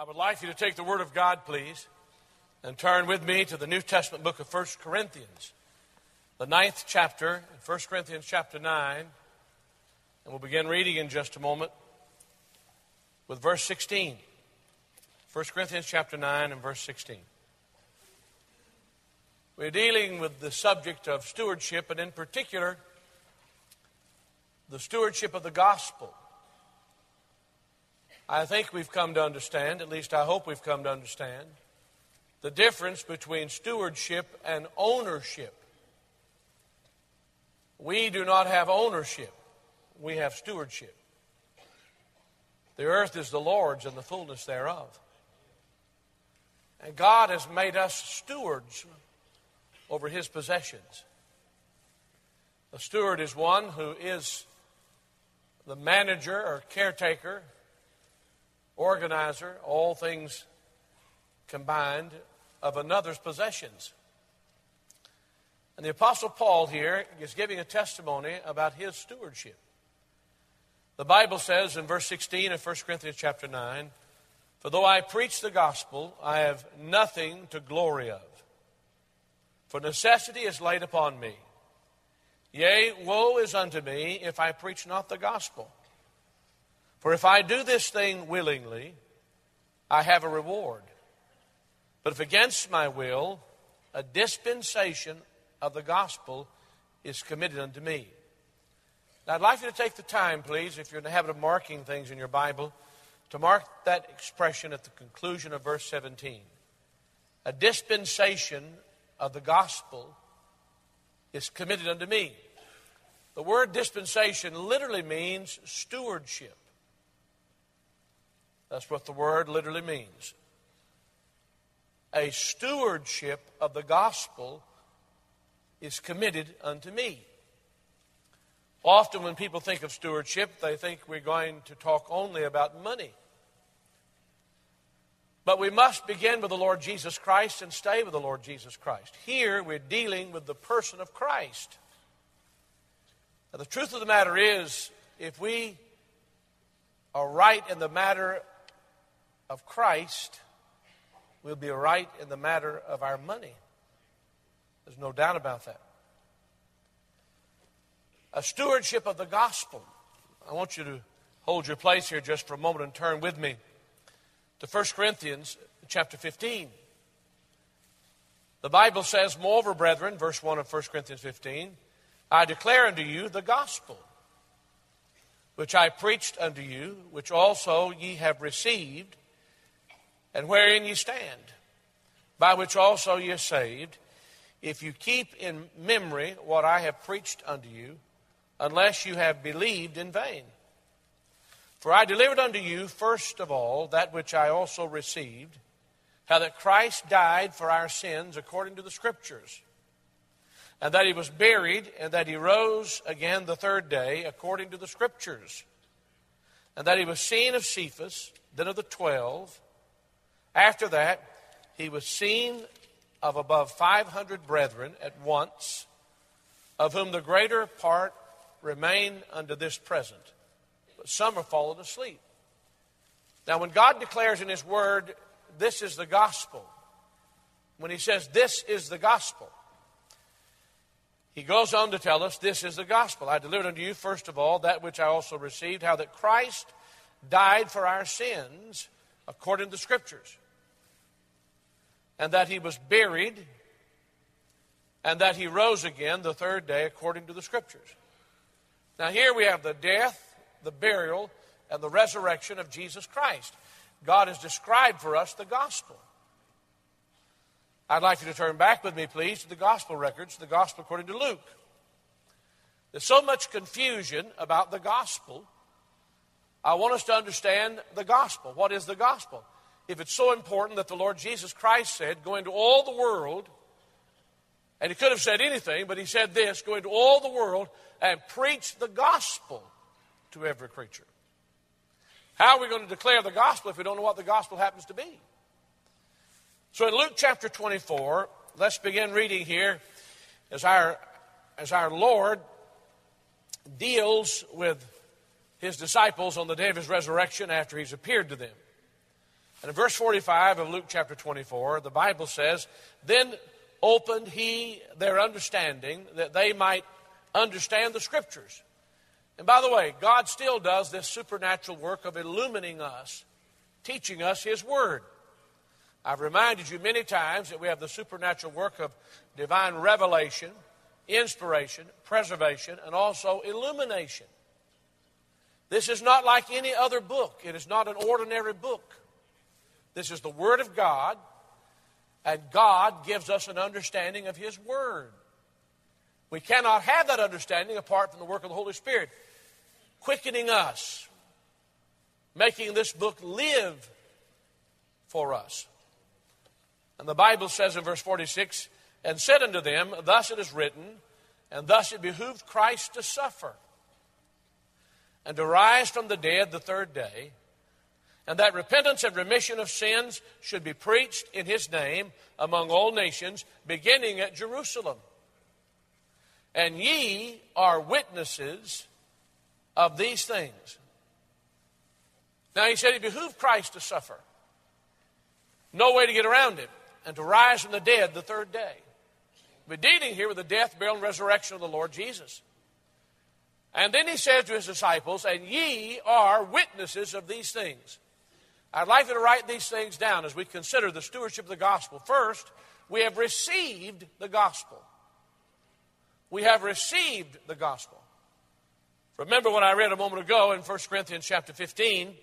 I would like you to take the Word of God, please, and turn with me to the New Testament book of 1 Corinthians, the ninth chapter, 1 Corinthians chapter 9. And we'll begin reading in just a moment with verse 16. 1 Corinthians chapter 9 and verse 16. We're dealing with the subject of stewardship, and in particular, the stewardship of the gospel. I think we've come to understand, at least I hope we've come to understand, the difference between stewardship and ownership. We do not have ownership, we have stewardship. The earth is the Lord's and the fullness thereof. And God has made us stewards over his possessions. A steward is one who is the manager or caretaker organizer, all things combined, of another's possessions. And the Apostle Paul here is giving a testimony about his stewardship. The Bible says in verse 16 of 1 Corinthians chapter 9, For though I preach the gospel, I have nothing to glory of. For necessity is laid upon me. Yea, woe is unto me if I preach not the gospel. For if I do this thing willingly, I have a reward. But if against my will, a dispensation of the gospel is committed unto me. Now, I'd like you to take the time, please, if you're in the habit of marking things in your Bible, to mark that expression at the conclusion of verse 17. A dispensation of the gospel is committed unto me. The word dispensation literally means stewardship. That's what the word literally means. A stewardship of the gospel is committed unto me. Often, when people think of stewardship, they think we're going to talk only about money. But we must begin with the Lord Jesus Christ and stay with the Lord Jesus Christ. Here, we're dealing with the person of Christ. Now, the truth of the matter is, if we are right in the matter of Christ, we'll be right in the matter of our money. There's no doubt about that. A stewardship of the gospel. I want you to hold your place here just for a moment and turn with me to 1 Corinthians chapter 15. The Bible says, Moreover, brethren, verse 1 of 1 Corinthians 15, I declare unto you the gospel, which I preached unto you, which also ye have received, and wherein ye stand, by which also ye are saved, if you keep in memory what I have preached unto you, unless you have believed in vain. For I delivered unto you first of all that which I also received, how that Christ died for our sins according to the Scriptures, and that he was buried, and that he rose again the third day according to the Scriptures, and that he was seen of Cephas, then of the twelve. After that, he was seen of above 500 brethren at once, of whom the greater part remain unto this present, but some are fallen asleep. Now, when God declares in His Word, this is the gospel, when He says, this is the gospel, He goes on to tell us, this is the gospel. I delivered unto you, first of all, that which I also received, how that Christ died for our sins according to the Scriptures and that he was buried, and that he rose again the third day according to the Scriptures. Now, here we have the death, the burial, and the resurrection of Jesus Christ. God has described for us the gospel. I'd like you to turn back with me, please, to the gospel records, the gospel according to Luke. There's so much confusion about the gospel. I want us to understand the gospel. What is the gospel? If it's so important that the Lord Jesus Christ said, Go into all the world, and he could have said anything, but he said this go into all the world and preach the gospel to every creature. How are we going to declare the gospel if we don't know what the gospel happens to be? So in Luke chapter 24, let's begin reading here as our, as our Lord deals with his disciples on the day of his resurrection after he's appeared to them. And in verse 45 of Luke chapter 24, the Bible says, Then opened he their understanding that they might understand the Scriptures. And by the way, God still does this supernatural work of illumining us, teaching us His Word. I've reminded you many times that we have the supernatural work of divine revelation, inspiration, preservation, and also illumination. This is not like any other book, it is not an ordinary book. This is the Word of God, and God gives us an understanding of His Word. We cannot have that understanding apart from the work of the Holy Spirit, quickening us, making this book live for us. And the Bible says in verse 46 and said unto them, Thus it is written, and thus it behooved Christ to suffer, and to rise from the dead the third day, and that repentance and remission of sins should be preached in his name among all nations, beginning at Jerusalem. And ye are witnesses of these things. Now he said it behooved Christ to suffer. No way to get around it and to rise from the dead the third day. We're dealing here with the death, burial, and resurrection of the Lord Jesus. And then he says to his disciples, And ye are witnesses of these things. I'd like you to write these things down as we consider the stewardship of the gospel. First, we have received the gospel. We have received the gospel. Remember what I read a moment ago in 1 Corinthians chapter 15,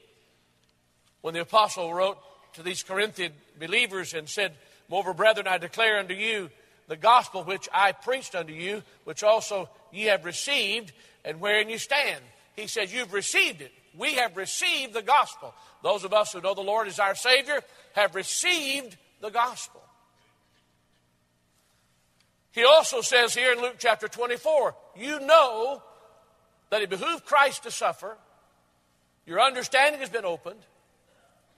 when the apostle wrote to these Corinthian believers and said, Moreover, brethren, I declare unto you the gospel which I preached unto you, which also ye have received, and wherein you stand. He says, You've received it. We have received the gospel. Those of us who know the Lord as our Savior have received the gospel. He also says here in Luke chapter 24, You know that it behooved Christ to suffer. Your understanding has been opened,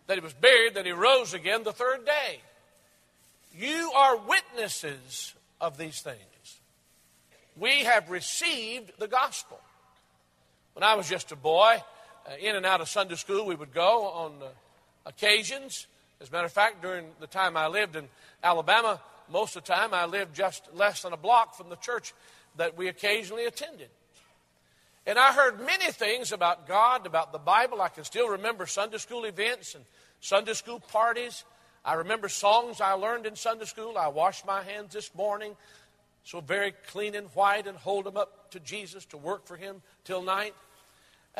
that he was buried, that he rose again the third day. You are witnesses of these things. We have received the gospel. When I was just a boy, in and out of Sunday school, we would go on uh, occasions. As a matter of fact, during the time I lived in Alabama, most of the time I lived just less than a block from the church that we occasionally attended. And I heard many things about God, about the Bible. I can still remember Sunday school events and Sunday school parties. I remember songs I learned in Sunday school. I washed my hands this morning, so very clean and white, and hold them up to Jesus to work for Him till night.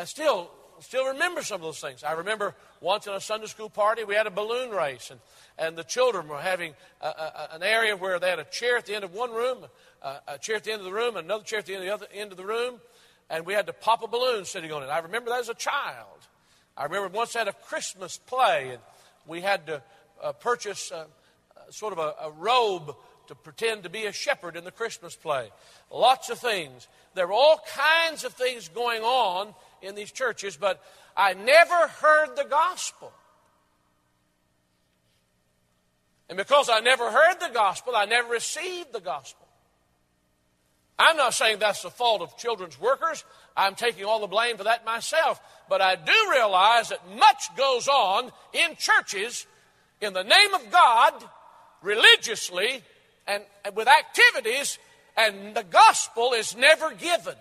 Still still remember some of those things. I remember once in a Sunday school party, we had a balloon race, and, and the children were having a, a, an area where they had a chair at the end of one room, a, a chair at the end of the room, another chair at the end of the other end of the room, and we had to pop a balloon sitting on it. I remember that as a child. I remember once had a Christmas play, and we had to uh, purchase uh, uh, sort of a, a, robe to pretend to be a shepherd in the Christmas play. Lots of things. There were all kinds of things going on in these churches, but I never heard the gospel. And because I never heard the gospel, I never received the gospel. I'm not saying that's the fault of children's workers. I'm taking all the blame for that myself. But I do realize that much goes on in churches in the name of God, religiously, and, with activities, and the gospel is never given.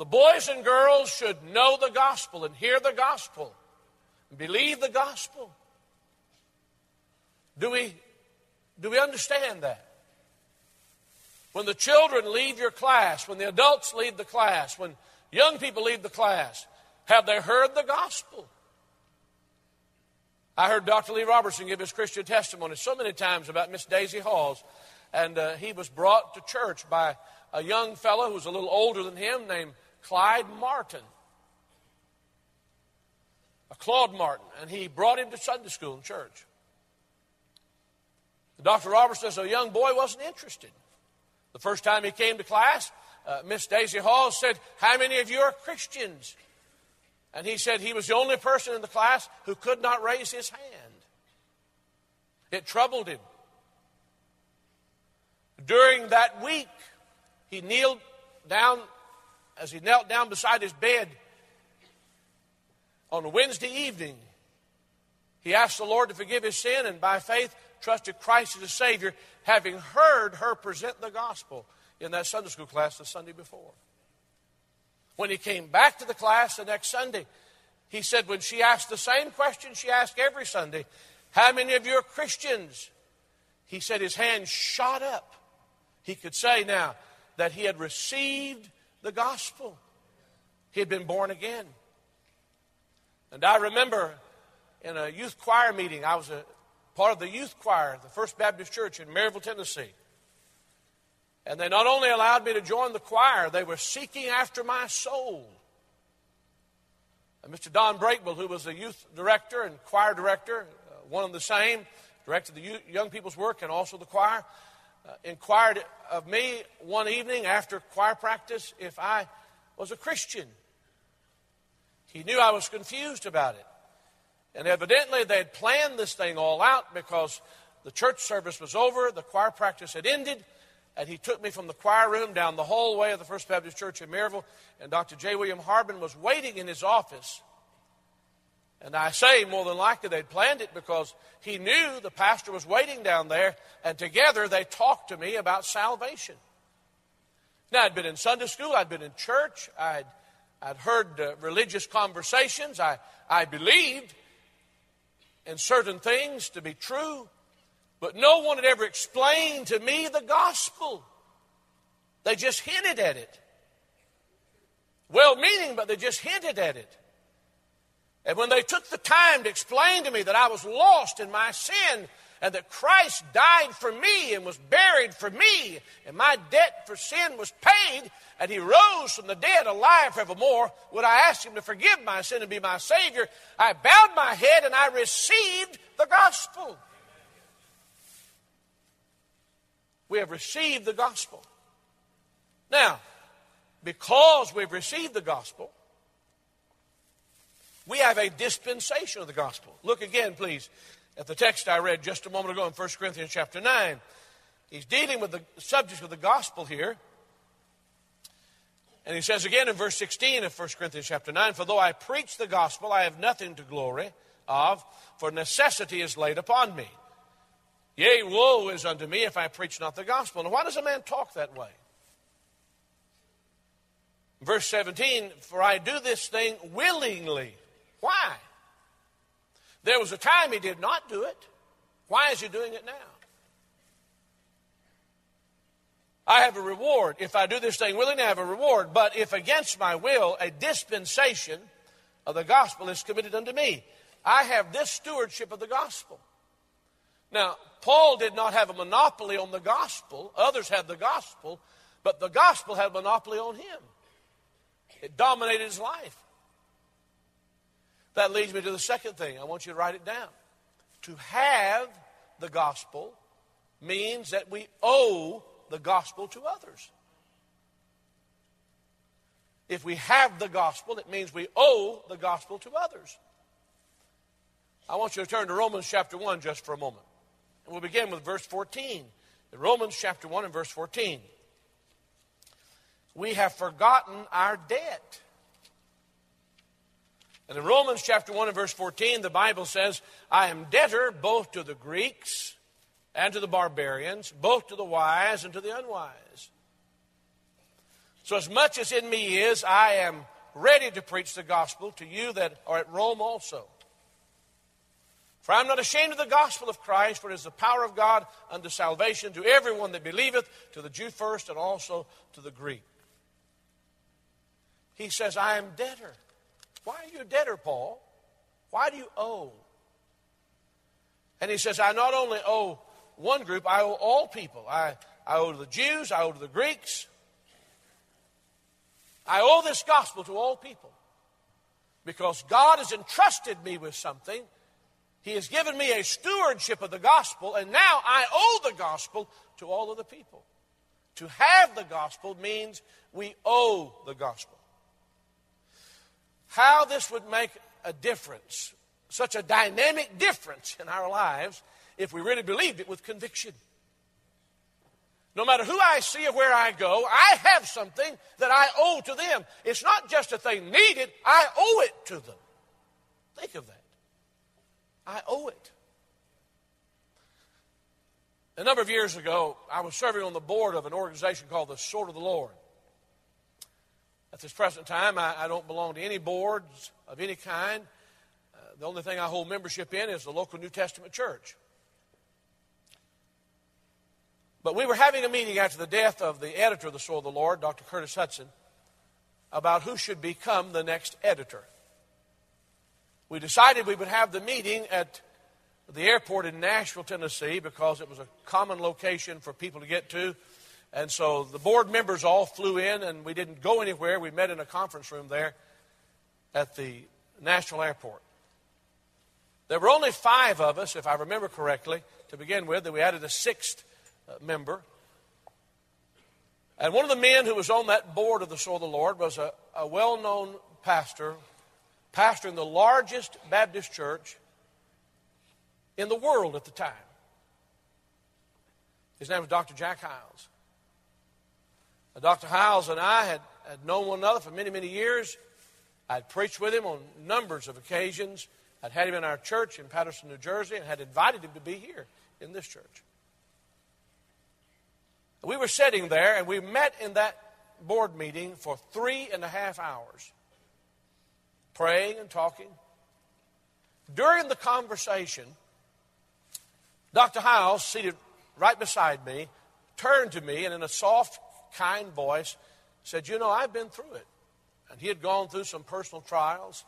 The boys and girls should know the gospel and hear the gospel and believe the gospel. Do we, do we understand that? When the children leave your class, when the adults leave the class, when young people leave the class, have they heard the gospel? I heard Dr. Lee Roberson give his Christian testimony so many times about Miss Daisy Halls. And uh, he was brought to church by a young fellow who was a little older than him named Clyde Martin. A Claude Martin. And he brought him to Sunday school and church. Dr. Roberson, says a young boy, wasn't interested. The first time he came to class, uh, Miss Daisy Hall said, How many of you are Christians? And he said he was the only person in the class who could not raise his hand. It troubled him. During that week, he kneeled down, as he knelt down beside his bed, on Wednesday evening, he asked the Lord to forgive his sin and by faith trusted Christ as a Savior, having heard her present the gospel in that Sunday school class the Sunday before. When he came back to the class the next Sunday, he said, when she asked the same question she asked every Sunday, How many of you are Christians? He said his hand shot up. He could say now that he had received the gospel, he had been born again. And I remember in a youth choir meeting, I was a part of the youth choir the First Baptist Church in Maryville, Tennessee. And they not only allowed me to join the choir, they were seeking after my soul. And Mr. Don Breakbill, who was the youth director and choir director, uh, one and the same, directed the youth, young people's work and also the choir, Uh, inquired of me one evening after choir practice if I was a Christian. He knew I was confused about it. And evidently, they had planned this thing all out because the church service was over, the choir practice had ended, and he took me from the choir room down the hallway of the First Baptist Church in Maryville, and Dr. J. William Harbin was waiting in his office. And I say more than likely they'd planned it because he knew the pastor was waiting down there, and together they talked to me about salvation. Now, I'd been in Sunday school, I'd been in church, I'd, I'd heard uh, religious conversations, I, I believed, in certain things to be true, but no one had ever explained to me the gospel. They just hinted at it. Well meaning, but they just hinted at it. And when they took the time to explain to me that I was lost in my sin and that Christ died for me and was buried for me, and my debt for sin was paid, and he rose from the dead alive forevermore, would I ask him to forgive my sin and be my Savior? I bowed my head and I received the gospel. We have received the gospel. Now, because we've received the gospel, we have a dispensation of the gospel. Look again, please, at the text I read just a moment ago in 1 Corinthians chapter 9. He's dealing with the subject of the gospel here. And he says again in verse 16 of 1 Corinthians chapter 9 For though I preach the gospel, I have nothing to glory of, for necessity is laid upon me. Yea, woe is unto me if I preach not the gospel. Now, why does a man talk that way? Verse 17 For I do this thing willingly. Why? There was a time he did not do it. Why is he doing it now? I have a reward. If I do this thing willingly, I have a reward. But if against my will, a dispensation of the gospel is committed unto me, I have this stewardship of the gospel. Now, Paul did not have a monopoly on the gospel. Others had the gospel, but the gospel had a monopoly on him. It dominated his life. That leads me to the second thing. I want you to write it down. To have the gospel means that we owe the gospel to others. If we have the gospel, it means we owe the gospel to others. I want you to turn to Romans chapter 1 just for a moment. And we'll begin with verse 14. In Romans chapter 1 and verse 14. We have forgotten our debt. And in Romans chapter 1 and verse 14, the Bible says, I am debtor both to the Greeks and to the barbarians, both to the wise and to the unwise. So, as much as in me is, I am ready to preach the gospel to you that are at Rome also. For I am not ashamed of the gospel of Christ, for it is the power of God unto salvation to everyone that believeth, to the Jew first and also to the Greek. He says, I am debtor. Why are you a debtor, Paul? Why do you owe? And he says, I not only owe one group, I owe all people. I, I owe to the Jews, I owe to the Greeks. I owe this gospel to all people because God has entrusted me with something. He has given me a stewardship of the gospel, and now I owe the gospel to all of the people. To have the gospel means we owe the gospel. How this would make a difference, such a dynamic difference in our lives, if we really believed it with conviction. No matter who I see or where I go, I have something that I owe to them. It's not just a thing needed, I owe it to them. Think of that. I owe it. A number of years ago, I was serving on the board of an organization called the Sword of the Lord. At this present time, I, I don't belong to any boards of any kind. Uh, the only thing I hold membership in is the local New Testament church. But we were having a meeting after the death of the editor of the Sword of the Lord, Dr. Curtis Hutson, about who should become the next editor. We decided we would have the meeting at the airport in Nashville, Tennessee, because it was a common location for people to get to. And so the board members all flew in, and we didn't go anywhere. We met in a conference room there at the National airport. There were only five of us, if I remember correctly, to begin with, and we added a sixth uh, member. And one of the men who was on that board of the Sword of the Lord was a, a well known pastor, pastor in the largest Baptist church in the world at the time. His name was Dr. Jack Hyles. Now, Dr. Hyles and I had, had known one another for many, many years. I'd preached with him on numbers of occasions. I'd had him in our church in Paterson, New Jersey, and had invited him to be here in this church. We were sitting there, and we met in that board meeting for three and a half hours, praying and talking. During the conversation, Dr. Hyles, seated right beside me, turned to me and in a soft, kind voice said, You know, I've been through it. And he had gone through some personal trials.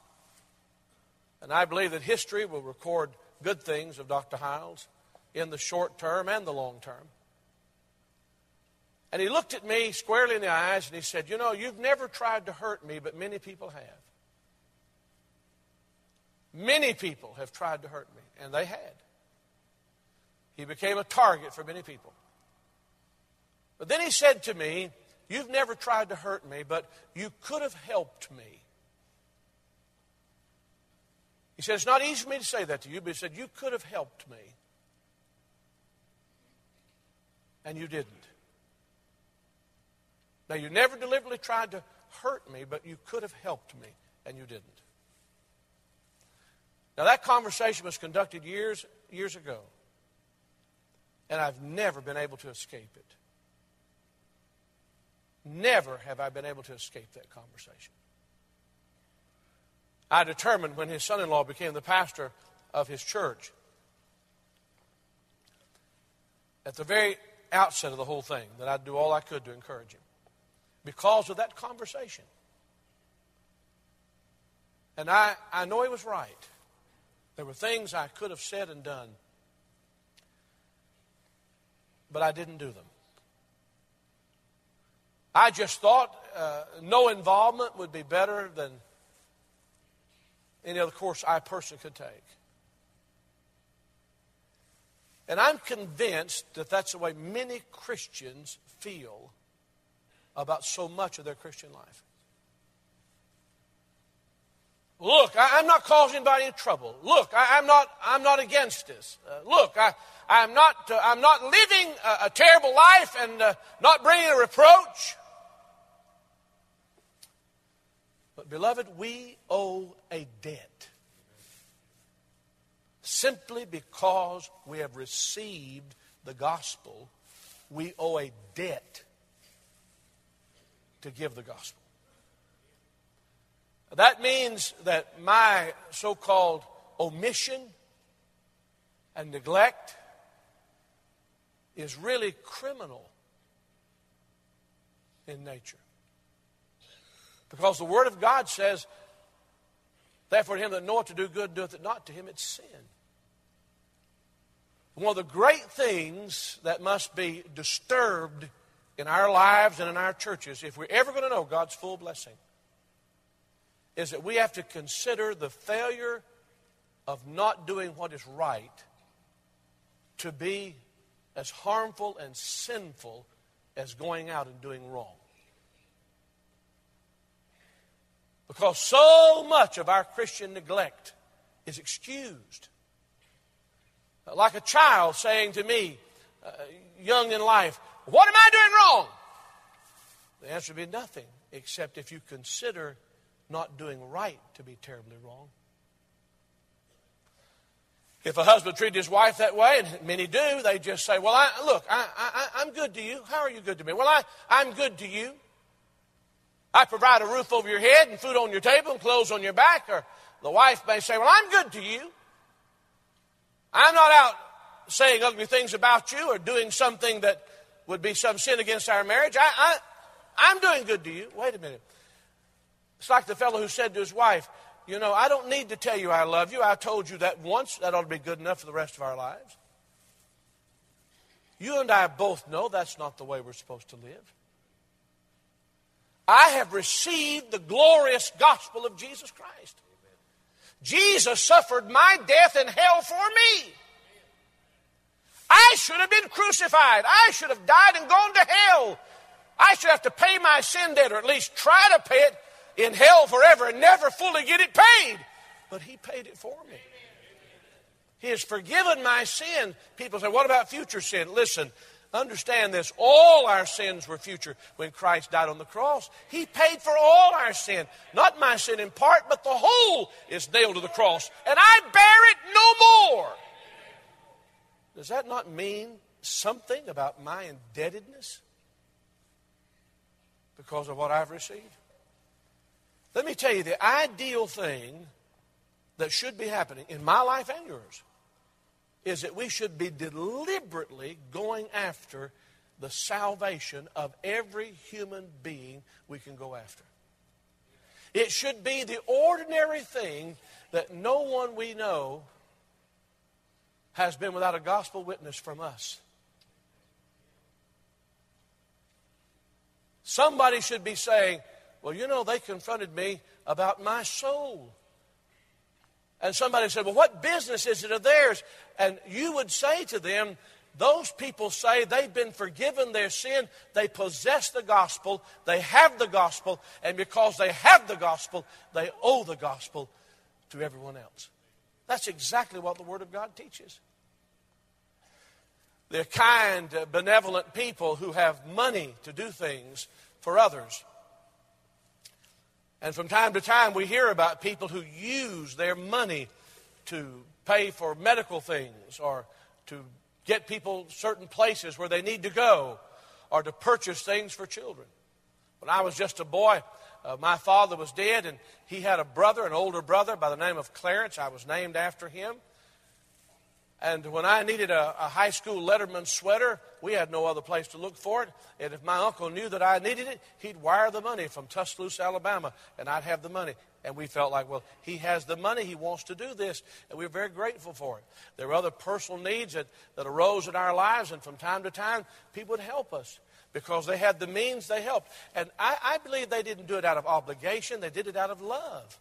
And I believe that history will record good things of Dr. Hyles in the short term and the long term. And he looked at me squarely in the eyes and he said, You know, you've never tried to hurt me, but many people have. Many people have tried to hurt me, and they had. He became a target for many people. But then he said to me, You've never tried to hurt me, but you could have helped me. He said, It's not easy for me to say that to you, but he said, You could have helped me. And you didn't. Now, you never deliberately tried to hurt me, but you could have helped me, and you didn't. Now, that conversation was conducted years, years ago and I've never been able to escape it. Never have I been able to escape that conversation. I determined when his son in law became the pastor of his church, at the very outset of the whole thing, that I'd do all I could to encourage him because of that conversation. And I, I know he was right. There were things I could have said and done but I didn't do them. I just thought uh, no involvement would be better than any other course I personally could take. And I'm convinced that that's the way many Christians feel about so much of their Christian life. Look, I, am not causing anybody any trouble. Look, I, am not, I'm not against this. Uh, look, I, I'm, not, uh, I'm not living a, a terrible life and uh, not bringing a reproach. But, beloved, we owe a debt. Simply because we have received the gospel, we owe a debt to give the gospel. That means that my so called omission and neglect is really criminal in nature. Because the Word of God says, Therefore, him that knoweth to do good doeth it not, to him it's sin. One of the great things that must be disturbed in our lives and in our churches, if we're ever going to know God's full blessing, is that we have to consider the failure of not doing what is right to be as harmful and sinful as going out and doing wrong. Because so much of our Christian neglect is excused. Like a child saying to me, uh, young in life, What am I doing wrong? The answer would be nothing, except if you consider not doing right to be terribly wrong. If a husband treated his wife that way, and many do, they just say, Well, I, look, I, I, I'm good to you. How are you good to me? Well, I, I'm good to you. I provide a roof over your head and food on your table and clothes on your back. Or the wife may say, Well, I'm good to you. I'm not out saying ugly things about you or doing something that would be some sin against our marriage. I, I, I'm doing good to you. Wait a minute. It's like the fellow who said to his wife, You know, I don't need to tell you I love you. I told you that once. That ought to be good enough for the rest of our lives. You and I both know that's not the way we're supposed to live. I have received the glorious gospel of Jesus Christ. Jesus suffered my death in hell for me. I should have been crucified. I should have died and gone to hell. I should have to pay my sin debt, or at least try to pay it in hell forever and never fully get it paid. But He paid it for me. He has forgiven my sin. People say, What about future sin? Listen, Understand this all our sins were future when Christ died on the cross. He paid for all our sin. Not my sin in part, but the whole is nailed to the cross. And I bear it no more. Does that not mean something about my indebtedness because of what I've received? Let me tell you the ideal thing that should be happening in my life and yours is that we should be deliberately going after the salvation of every human being we can go after. It should be the ordinary thing that no one we know has been without a gospel witness from us. Somebody should be saying, Well, you know, they confronted me about my soul. And somebody said, Well, what business is it of theirs? And you would say to them, Those people say they've been forgiven their sin. They possess the gospel. They have the gospel. And because they have the gospel, they owe the gospel to everyone else. That's exactly what the Word of God teaches. They're kind, benevolent people who have money to do things for others. And from time to time, we hear about people who use their money to pay for medical things or to get people certain places where they need to go or to purchase things for children. When I was just a boy, uh, my father was dead, and he had a brother, an older brother by the name of Clarence. I was named after him. And when I needed a, a, high school letterman sweater, we had no other place to look for it. And if my uncle knew that I needed it, he'd wire the money from Tuscaloosa, Alabama, and I'd have the money. And we felt like, well, he has the money, he wants to do this, and we were very grateful for it. There were other personal needs that, that arose in our lives, and from time to time, people would help us because they had the means, they helped. And I, I believe they didn't do it out of obligation, they did it out of love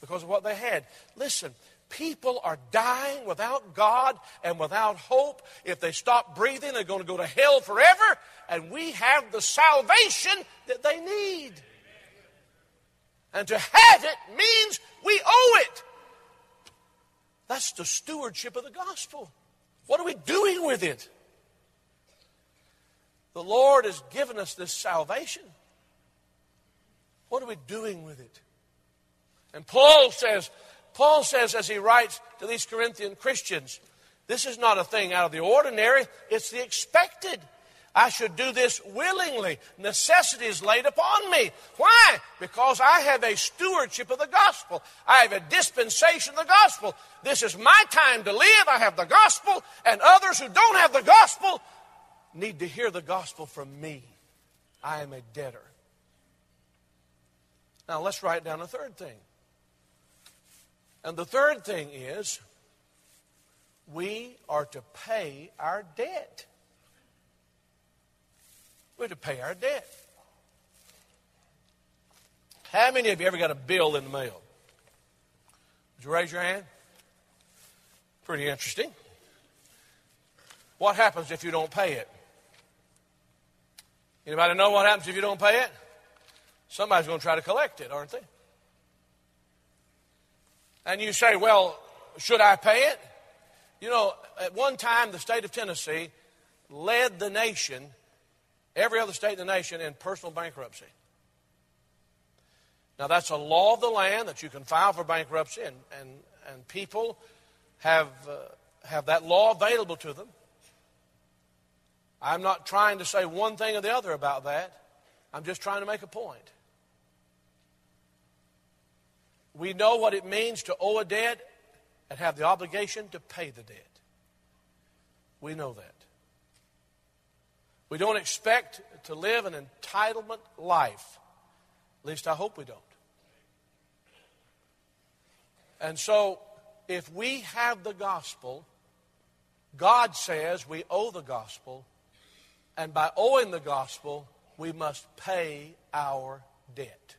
because of what they had. Listen, People are dying without God and without hope. If they stop breathing, they're going to go to hell forever. And we have the salvation that they need. And to have it means we owe it. That's the stewardship of the gospel. What are we doing with it? The Lord has given us this salvation. What are we doing with it? And Paul says, Paul says as he writes to these Corinthian Christians, this is not a thing out of the ordinary, it's the expected. I should do this willingly. Necessity is laid upon me. Why? Because I have a stewardship of the gospel. I have a dispensation of the gospel. This is my time to live. I have the gospel, and others who don't have the gospel need to hear the gospel from me. I am a debtor. Now let's write down a third thing. And the third thing is we are to pay our debt. We're to pay our debt. How many of you ever got a bill in the mail? Would you raise your hand? Pretty interesting. What happens if you don't pay it? Anybody know what happens if you don't pay it? Somebody's going to try to collect it, aren't they? And you say, well, should I pay it? You know, at one time, the state of Tennessee led the nation, every other state in the nation, in personal bankruptcy. Now, that's a law of the land that you can file for bankruptcy, and, and, and people have, uh, have that law available to them. I'm not trying to say one thing or the other about that. I'm just trying to make a point. We know what it means to owe a debt and have the obligation to pay the debt. We know that. We don't expect to live an entitlement life. At least I hope we don't. And so, if we have the gospel, God says we owe the gospel, and by owing the gospel, we must pay our debt.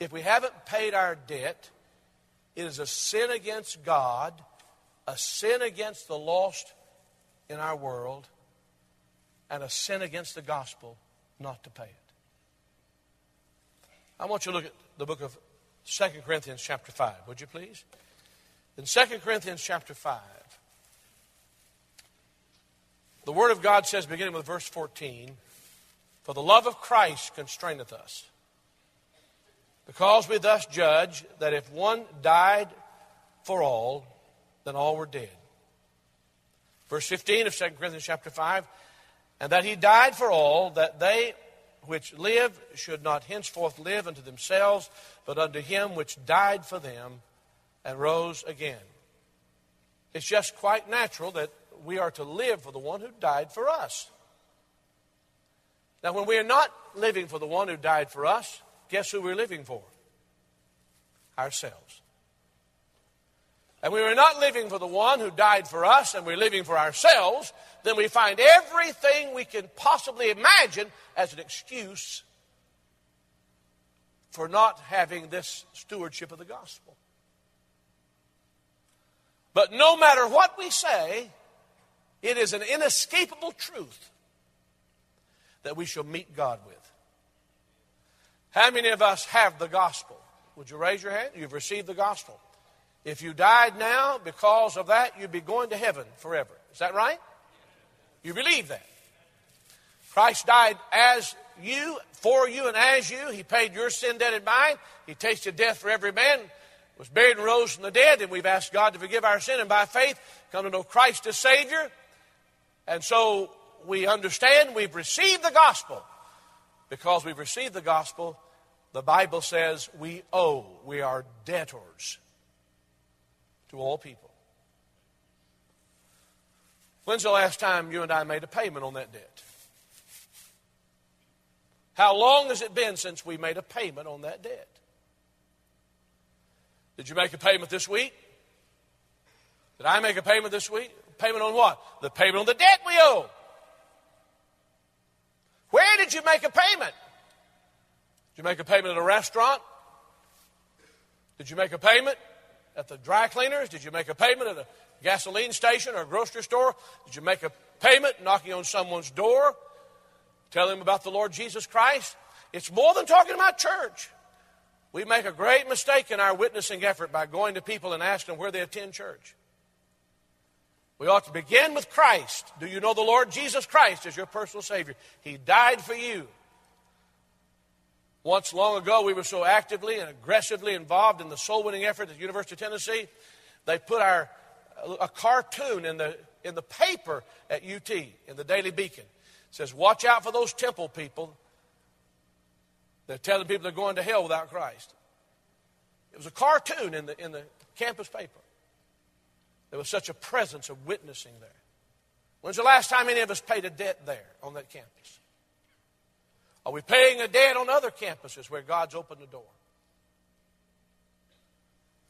If we haven't paid our debt, it is a sin against God, a sin against the lost in our world, and a sin against the gospel not to pay it. I want you to look at the book of 2 Corinthians, chapter 5, would you please? In 2 Corinthians, chapter 5, the Word of God says, beginning with verse 14, For the love of Christ constraineth us, because we thus judge that if one died for all, then all were dead. Verse 15 of 2 Corinthians chapter 5, and that he died for all, that they which live should not henceforth live unto themselves, but unto him which died for them and rose again. It's just quite natural that we are to live for the one who died for us. Now, when we are not living for the one who died for us, guess who we're living for? Ourselves. And we are not living for the one who died for us and we're living for ourselves, then we find everything we can possibly imagine as an excuse for not having this stewardship of the gospel. But no matter what we say, it is an inescapable truth that we shall meet God with. How many of us have the gospel? Would you raise your hand? You've received the gospel. If you died now because of that, you'd be going to heaven forever. Is that right? You believe that. Christ died as you, for you, and as you. He paid your sin debt and mine. He tasted death for every man, was buried and rose from the dead, and we've asked God to forgive our sin and by faith come to know Christ as Savior. And so we understand we've received the gospel. Because we've received the gospel, the Bible says we owe, we are debtors to all people. When's the last time you and I made a payment on that debt? How long has it been since we made a payment on that debt? Did you make a payment this week? Did I make a payment this week? Payment on what? The payment on the debt we owe. Where did you make a payment? Did you make a payment at a restaurant? Did you make a payment at the dry cleaners? Did you make a payment at a gasoline station or a grocery store? Did you make a payment knocking on someone's door? Tell them about the Lord Jesus Christ? It's more than talking about church. We make a great mistake in our witnessing effort by going to people and asking where they attend church. We ought to begin with Christ. Do you know the Lord Jesus Christ as your personal Savior? He died for you. Once long ago, we were so actively and aggressively involved in the soul winning effort at the University of Tennessee, they put our, a cartoon in the, in the paper at UT, in the Daily Beacon. It says, Watch out for those temple people. They're telling people they're going to hell without Christ. It was a cartoon in the, in the campus paper. There was such a presence of witnessing there. When's the last time any of us paid a debt there on that campus? Are we paying a debt on other campuses where God's opened the door?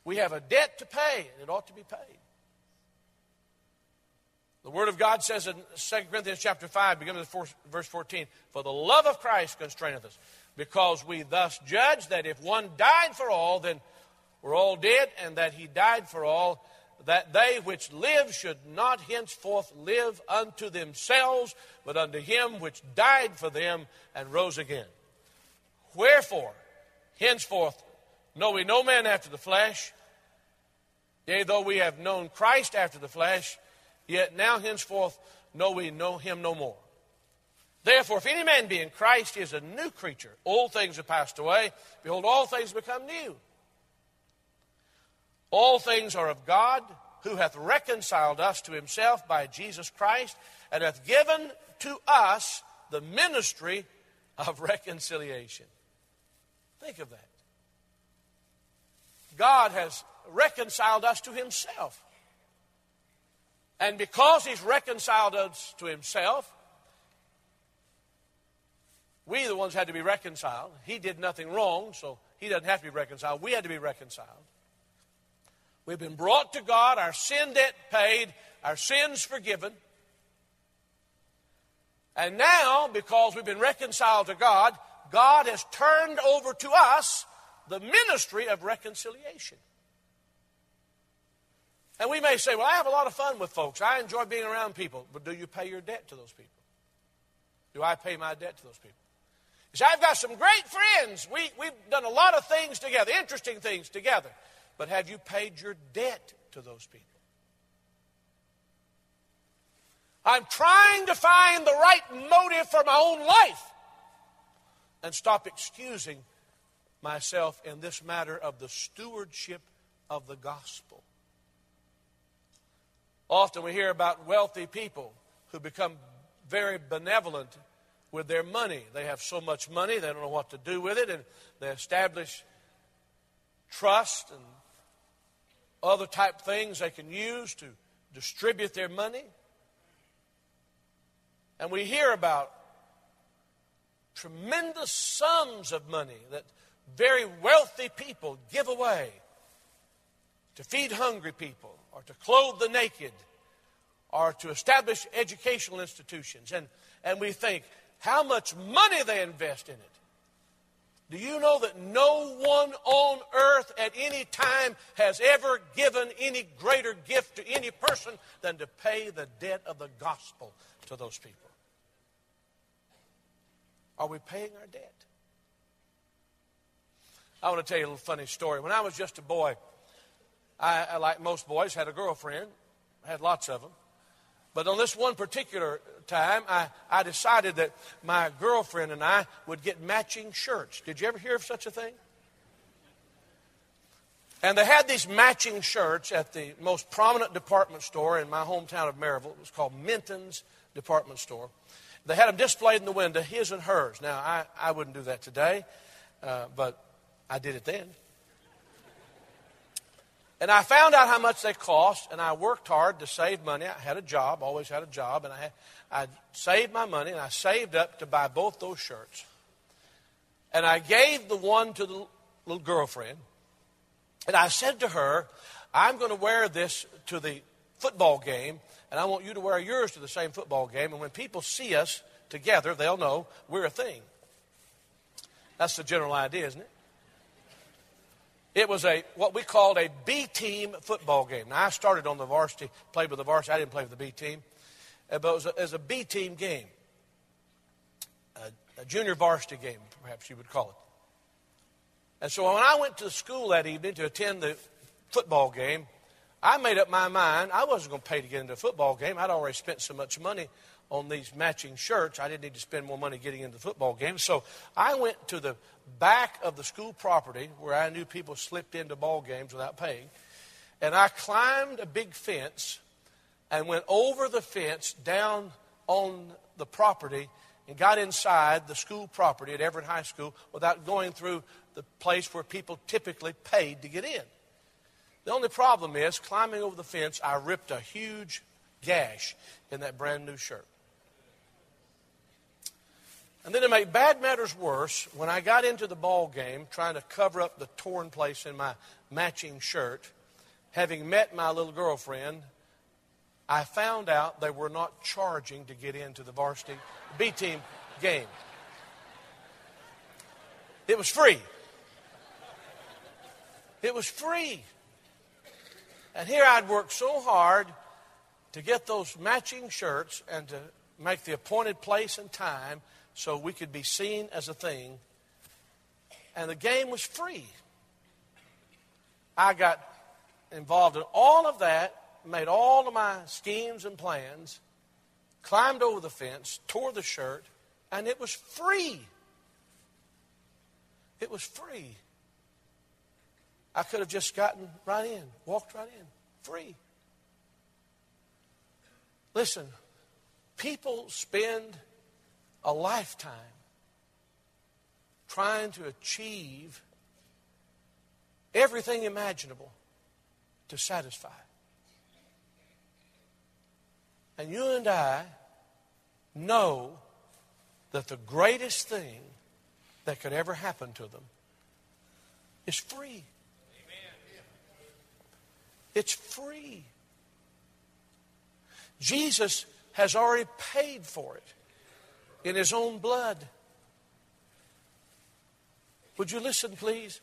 We have a debt to pay, and it ought to be paid. The Word of God says in 2 Corinthians chapter 5, beginning with verse 14, For the love of Christ constraineth us, because we thus judge that if one died for all, then we're all dead, and that he died for all, that they which live should not henceforth live unto themselves, but unto him which died for them and rose again. Wherefore, henceforth know we no man after the flesh, yea, though we have known Christ after the flesh, yet now henceforth know we know him no more. Therefore, if any man be in Christ, he is a new creature. Old things are passed away. Behold, all things become new. All things are of God, who hath reconciled us to himself by Jesus Christ, and hath given to us the ministry of reconciliation. Think of that. God has reconciled us to himself. And because he's reconciled us to himself, we, the ones, had to be reconciled. He did nothing wrong, so he doesn't have to be reconciled. We had to be reconciled. We've been brought to God, our sin debt paid, our sins forgiven. And now, because we've been reconciled to God, God has turned over to us the ministry of reconciliation. And we may say, well, I have a lot of fun with folks. I enjoy being around people. But do you pay your debt to those people? Do I pay my debt to those people? You see, I've got some great friends. We, we've done a lot of things together, interesting things together. But have you paid your debt to those people? I'm trying to find the right motive for my own life and stop excusing myself in this matter of the stewardship of the gospel. Often we hear about wealthy people who become very benevolent with their money. They have so much money, they don't know what to do with it, and they establish trust and other type things they can use to distribute their money. And we hear about tremendous sums of money that very wealthy people give away to feed hungry people or to clothe the naked or to establish educational institutions. And, and we think how much money they invest in it. Do you know that no one on earth at any time has ever given any greater gift to any person than to pay the debt of the gospel to those people? Are we paying our debt? I want to tell you a little funny story. When I was just a boy, I, like most boys, had a girlfriend. I had lots of them. But on this one particular time, I, I decided that my girlfriend and I would get matching shirts. Did you ever hear of such a thing? And they had these matching shirts at the most prominent department store in my hometown of Maryville. It was called Minton's Department Store. They had them displayed in the window, his and hers. Now, I, I wouldn't do that today, uh, but I did it then. And I found out how much they cost, and I worked hard to save money. I had a job, always had a job, and I, had, I saved my money, and I saved up to buy both those shirts. And I gave the one to the little girlfriend, and I said to her, I'm going to wear this to the football game, and I want you to wear yours to the same football game, and when people see us together, they'll know we're a thing. That's the general idea, isn't it? It was a what we called a B team football game. Now I started on the varsity, played with the varsity. I didn't play with the B team, uh, but it was a, it was a B team game, a, a junior varsity game, perhaps you would call it. And so when I went to school that evening to attend the football game, I made up my mind I wasn't going to pay to get into a football game. I'd already spent so much money on these matching shirts. I didn't need to spend more money getting into the football game. So I went to the back of the school property where I knew people slipped into ball games without paying. And I climbed a big fence and went over the fence down on the property and got inside the school property at Everett High School without going through the place where people typically paid to get in. The only problem is, climbing over the fence, I ripped a huge gash in that brand new shirt. And then to make bad matters worse, when I got into the ball game trying to cover up the torn place in my matching shirt, having met my little girlfriend, I found out they were not charging to get into the varsity B team game. It was free. It was free. And here I'd worked so hard to get those matching shirts and to make the appointed place and time so we could be seen as a thing. And the game was free. I got involved in all of that, made all of my schemes and plans, climbed over the fence, tore the shirt, and it was free. It was free. I could have just gotten right in, walked right in, free. Listen, people spend a lifetime trying to achieve everything imaginable to satisfy. And you and I know that the greatest thing that could ever happen to them is free. It's free. Jesus has already paid for it in his own blood. Would you listen, please?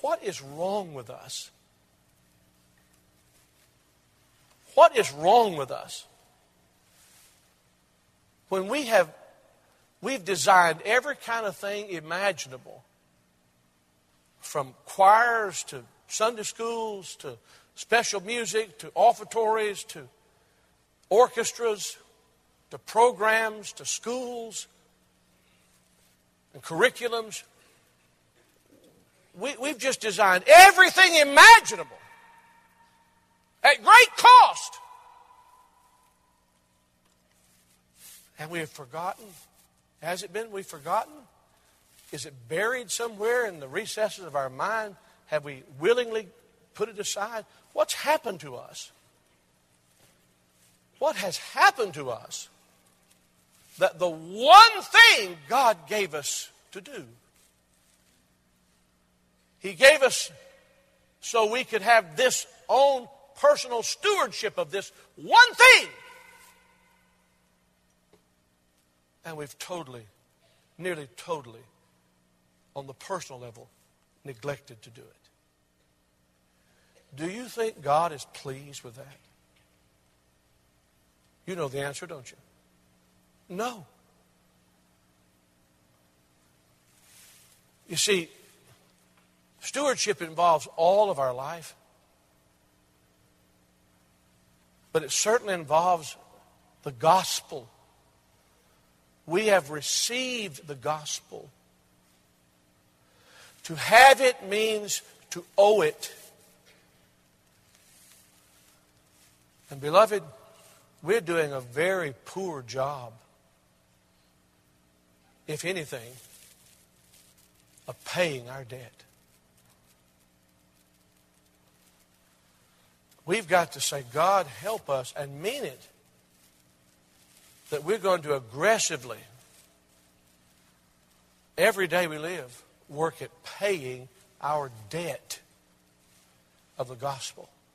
What is wrong with us? What is wrong with us? When we have we've designed every kind of thing imaginable from choirs to Sunday schools to special music to offertories to orchestras to programs to schools and curriculums. We, we've just designed everything imaginable at great cost. And we have forgotten. Has it been we've forgotten? Is it buried somewhere in the recesses of our mind? Have we willingly put it aside? What's happened to us? What has happened to us that the one thing God gave us to do, He gave us so we could have this own personal stewardship of this one thing. And we've totally, nearly totally, on the personal level, neglected to do it. Do you think God is pleased with that? You know the answer, don't you? No. You see, stewardship involves all of our life, but it certainly involves the gospel. We have received the gospel. To have it means to owe it. And, beloved, we're doing a very poor job, if anything, of paying our debt. We've got to say, God, help us, and mean it. That we're going to aggressively, every day we live, work at paying our debt of the gospel.